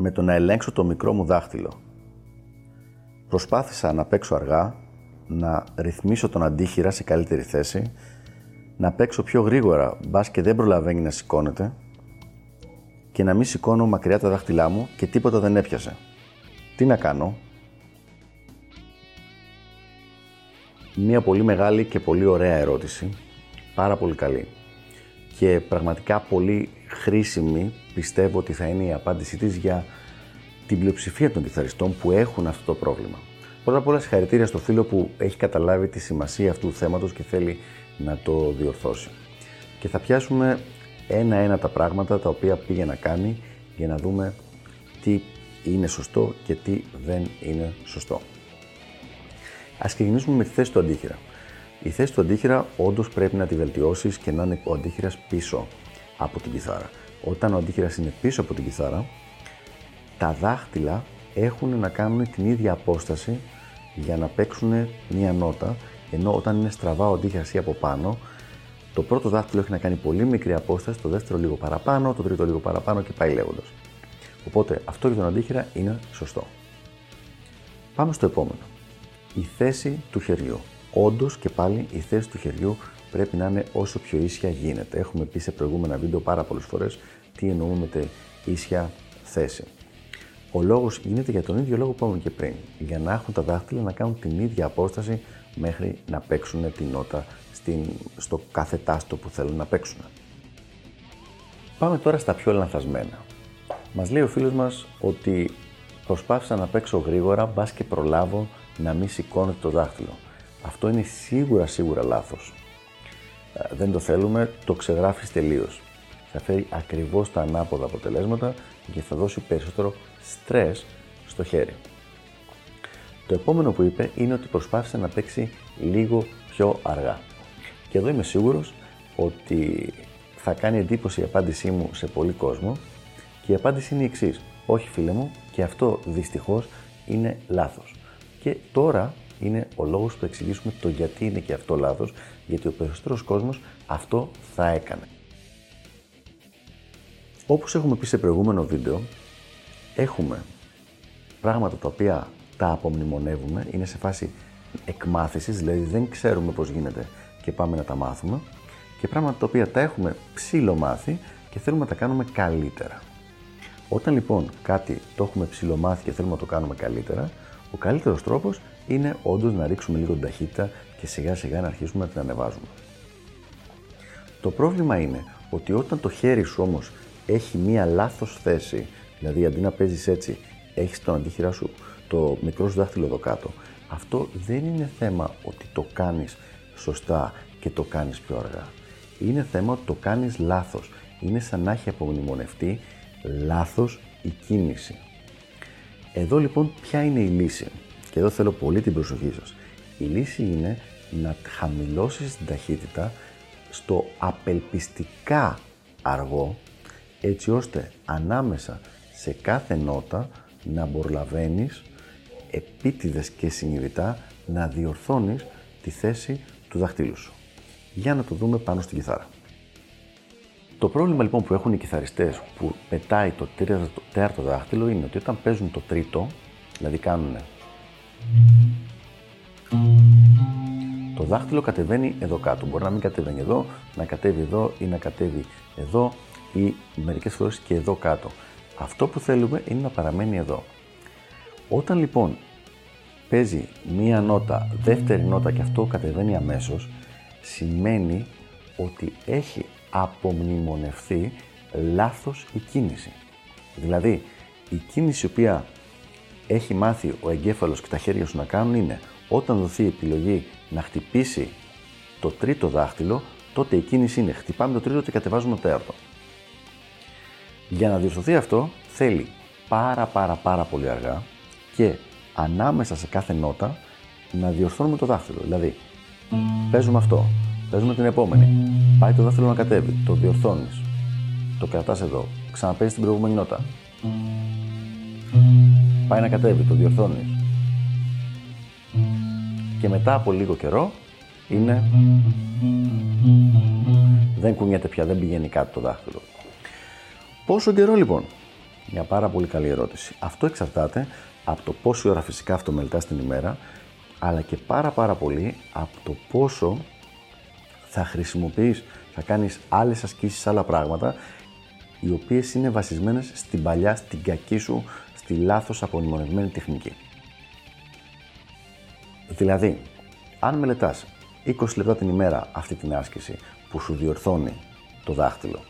με το να ελέγξω το μικρό μου δάχτυλο. Προσπάθησα να παίξω αργά, να ρυθμίσω τον αντίχειρα σε καλύτερη θέση, να παίξω πιο γρήγορα, μπας και δεν προλαβαίνει να σηκώνεται και να μην σηκώνω μακριά τα δάχτυλά μου και τίποτα δεν έπιασε. Τι να κάνω; Μία πολύ μεγάλη και πολύ ωραία ερώτηση, πάρα πολύ καλή και πραγματικά πολύ χρήσιμη πιστεύω ότι θα είναι η απάντησή της για την πλειοψηφία των κιθαριστών που έχουν αυτό το πρόβλημα. Πρώτα απ' όλα συγχαρητήρια στο φίλο που έχει καταλάβει τη σημασία αυτού του θέματος και θέλει να το διορθώσει. Και θα πιάσουμε ένα-ένα τα πράγματα τα οποία πήγε να κάνει για να δούμε τι είναι σωστό και τι δεν είναι σωστό. Ας ξεκινήσουμε με τη θέση του αντίχειρα. Η θέση του αντίχειρα όντως πρέπει να τη βελτιώσεις και να είναι ο αντίχειρας πίσω από την κιθάρα. Όταν ο αντίχειρα είναι πίσω από την κιθάρα, τα δάχτυλα έχουν να κάνουν την ίδια απόσταση για να παίξουν μία νότα, ενώ όταν είναι στραβά ο αντίχειρα ή από πάνω, το πρώτο δάχτυλο έχει να κάνει πολύ μικρή απόσταση, το δεύτερο λίγο παραπάνω, το τρίτο λίγο παραπάνω και πάει λέγοντας. Οπότε αυτό για τον αντίχειρα είναι σωστό. Πάμε στο επόμενο. Η θέση του χεριού. Όντως και πάλι η θέση του χεριού πρέπει να είναι όσο πιο ίσια γίνεται. Έχουμε πει σε προηγούμενα βίντεο πάρα πολλές φορές τι εννοούμε με την ίσια θέση. Ο λόγος γίνεται για τον ίδιο λόγο που είπαμε και πριν. Για να έχουν τα δάχτυλα να κάνουν την ίδια απόσταση μέχρι να παίξουν την νότα στην, στο κάθε τάστο που θέλουν να παίξουν. Πάμε τώρα στα πιο λανθασμένα. Μας λέει ο φίλος μας ότι προσπάθησα να παίξω γρήγορα, μπας και προλάβω να μην σηκώνεται το δάχτυλο. Αυτό είναι σίγουρα σίγουρα λάθος. Ε, δεν το θέλουμε, το ξεγράφεις τελείως. Θα φέρει ακριβώς τα ανάποδα αποτελέσματα και θα δώσει περισσότερο στρες στο χέρι. Το επόμενο που είπε είναι ότι προσπάθησε να παίξει λίγο πιο αργά. Και εδώ είμαι σίγουρος ότι θα κάνει εντύπωση η απάντησή μου σε πολύ κόσμο και η απάντηση είναι η εξής. Όχι φίλε μου και αυτό δυστυχώς είναι λάθος. Και τώρα είναι ο λόγος που θα εξηγήσουμε το γιατί είναι και αυτό λάθος, γιατί ο περισσότερος κόσμος αυτό θα έκανε. Όπως έχουμε πει σε προηγούμενο βίντεο, έχουμε πράγματα τα οποία τα απομνημονεύουμε, είναι σε φάση εκμάθησης, δηλαδή δεν ξέρουμε πώς γίνεται και πάμε να τα μάθουμε και πράγματα τα οποία τα έχουμε ψηλομάθει και θέλουμε να τα κάνουμε καλύτερα. Όταν λοιπόν κάτι το έχουμε ψηλομάθει και θέλουμε να το κάνουμε καλύτερα, ο καλύτερος τρόπος είναι όντως να ρίξουμε λίγο την ταχύτητα και σιγά σιγά να αρχίσουμε να την ανεβάζουμε. Το πρόβλημα είναι ότι όταν το χέρι σου όμως έχει μία λάθος θέση, δηλαδή αντί να παίζεις έτσι, έχεις τον αντίχειρά σου το μικρό σου δάχτυλο εδώ κάτω, αυτό δεν είναι θέμα ότι το κάνεις σωστά και το κάνεις πιο αργά. Είναι θέμα ότι το κάνεις λάθος. Είναι σαν να έχει απομνημονευτεί λάθος η κίνηση. Εδώ λοιπόν ποια είναι η λύση; Και εδώ θέλω πολύ την προσοχή σας. Η λύση είναι να χαμηλώσεις την ταχύτητα στο απελπιστικά αργό, έτσι ώστε ανάμεσα σε κάθε νότα να μπορλαβαίνεις επίτηδες και συνειδητά να διορθώνεις τη θέση του δαχτύλου σου. Για να το δούμε πάνω στην κιθάρα. Το πρόβλημα λοιπόν που έχουν οι κιθαριστές που πετάει το τέταρτο δάχτυλο είναι ότι όταν παίζουν το τρίτο, δηλαδή κάνουν το δάχτυλο κατεβαίνει εδώ κάτω. Μπορεί να μην κατεβαίνει εδώ, να κατέβει εδώ ή να κατέβει εδώ ή μερικές φορές και εδώ κάτω. Αυτό που θέλουμε είναι να παραμένει εδώ. Όταν λοιπόν παίζει μία νότα, δεύτερη νότα και αυτό κατεβαίνει αμέσως, σημαίνει ότι έχει απομνημονευθεί λάθος η κίνηση. Δηλαδή, η κίνηση η οποία έχει μάθει ο εγκέφαλος και τα χέρια σου να κάνουν είναι όταν δοθεί η επιλογή να χτυπήσει το τρίτο δάχτυλο, τότε η κίνηση είναι χτυπάμε το τρίτο και κατεβάζουμε το τέταρτο. Για να διορθωθεί αυτό θέλει πάρα πάρα πάρα πολύ αργά, και ανάμεσα σε κάθε νότα να διορθώνουμε το δάχτυλο. Δηλαδή, παίζουμε αυτό, παίζουμε την επόμενη. Πάει το δάχτυλο να κατέβει, το διορθώνεις. Το κρατάς εδώ, ξαναπέζεις την προηγούμενη νότα. Πάει να κατέβει, το διορθώνεις. Και μετά από λίγο καιρό είναι. Δεν κουνιέται πια, δεν πηγαίνει κάτω το δάχτυλο. Πόσο καιρό λοιπόν, μια πάρα πολύ καλή ερώτηση. Αυτό εξαρτάται από το πόση ώρα φυσικά αυτό μελετάς την ημέρα, αλλά και πάρα πάρα πολύ από το πόσο θα χρησιμοποιείς, θα κάνεις άλλες ασκήσεις, άλλα πράγματα, οι οποίες είναι βασισμένες στην παλιά, στην κακή σου, στη λάθος απονημονευμένη τεχνική. Δηλαδή, αν μελετάς 20 λεπτά την ημέρα αυτή την άσκηση που σου διορθώνει το δάχτυλο,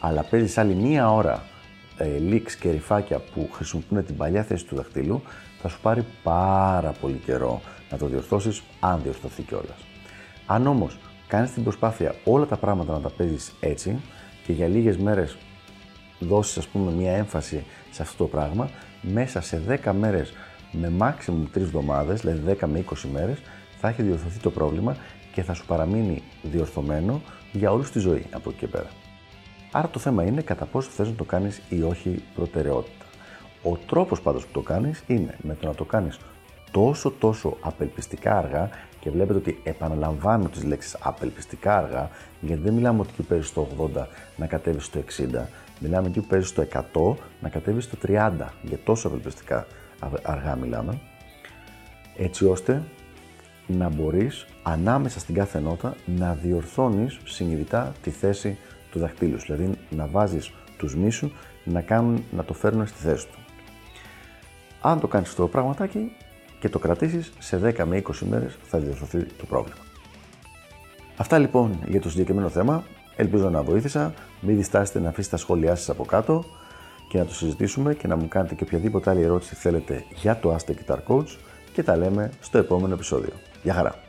αλλά παίζεις άλλη μία ώρα ε, και ρηφάκια που χρησιμοποιούν την παλιά θέση του δαχτύλου, θα σου πάρει πάρα πολύ καιρό να το διορθώσεις, αν διορθωθεί κιόλας. Αν όμως κάνεις την προσπάθεια όλα τα πράγματα να τα παίζεις έτσι και για λίγες μέρες δώσεις, ας πούμε, μία έμφαση σε αυτό το πράγμα, μέσα σε 10 μέρες με maximum 3 εβδομάδες, δηλαδή 10 με 20 μέρες, θα έχει διορθωθεί το πρόβλημα και θα σου παραμείνει διορθωμένο για όλη τη ζωή από εκεί και πέρα. Άρα το θέμα είναι κατά πόσο θες να το κάνεις ή όχι προτεραιότητα. Ο τρόπος πάντως που το κάνεις είναι με το να το κάνεις τόσο τόσο απελπιστικά αργά και βλέπετε ότι επαναλαμβάνω τις λέξεις απελπιστικά αργά γιατί δεν μιλάμε ότι εκεί παίζεις στο 80 να κατέβεις στο 60 μιλάμε εκεί που παίζεις στο 100 να κατέβεις στο 30 για τόσο απελπιστικά αργά μιλάμε. Έτσι ώστε να μπορείς ανάμεσα στην κάθε νότα να διορθώνεις συνειδητά τη θέση του δαχτύλου δηλαδή να βάζεις τους μίσου να, κάνουν, να το φέρουν στη θέση του. Αν το κάνεις αυτό το πραγματάκι και το κρατήσεις, σε 10 με 20 μέρες θα διορθωθεί το πρόβλημα. Αυτά λοιπόν για το συγκεκριμένο θέμα. Ελπίζω να βοήθησα. Μην διστάσετε να αφήσετε τα σχόλιά σας από κάτω και να το συζητήσουμε και να μου κάνετε και οποιαδήποτε άλλη ερώτηση θέλετε για το Ask Guitar Coach και τα λέμε στο επόμενο επεισόδιο. Γεια χαρά!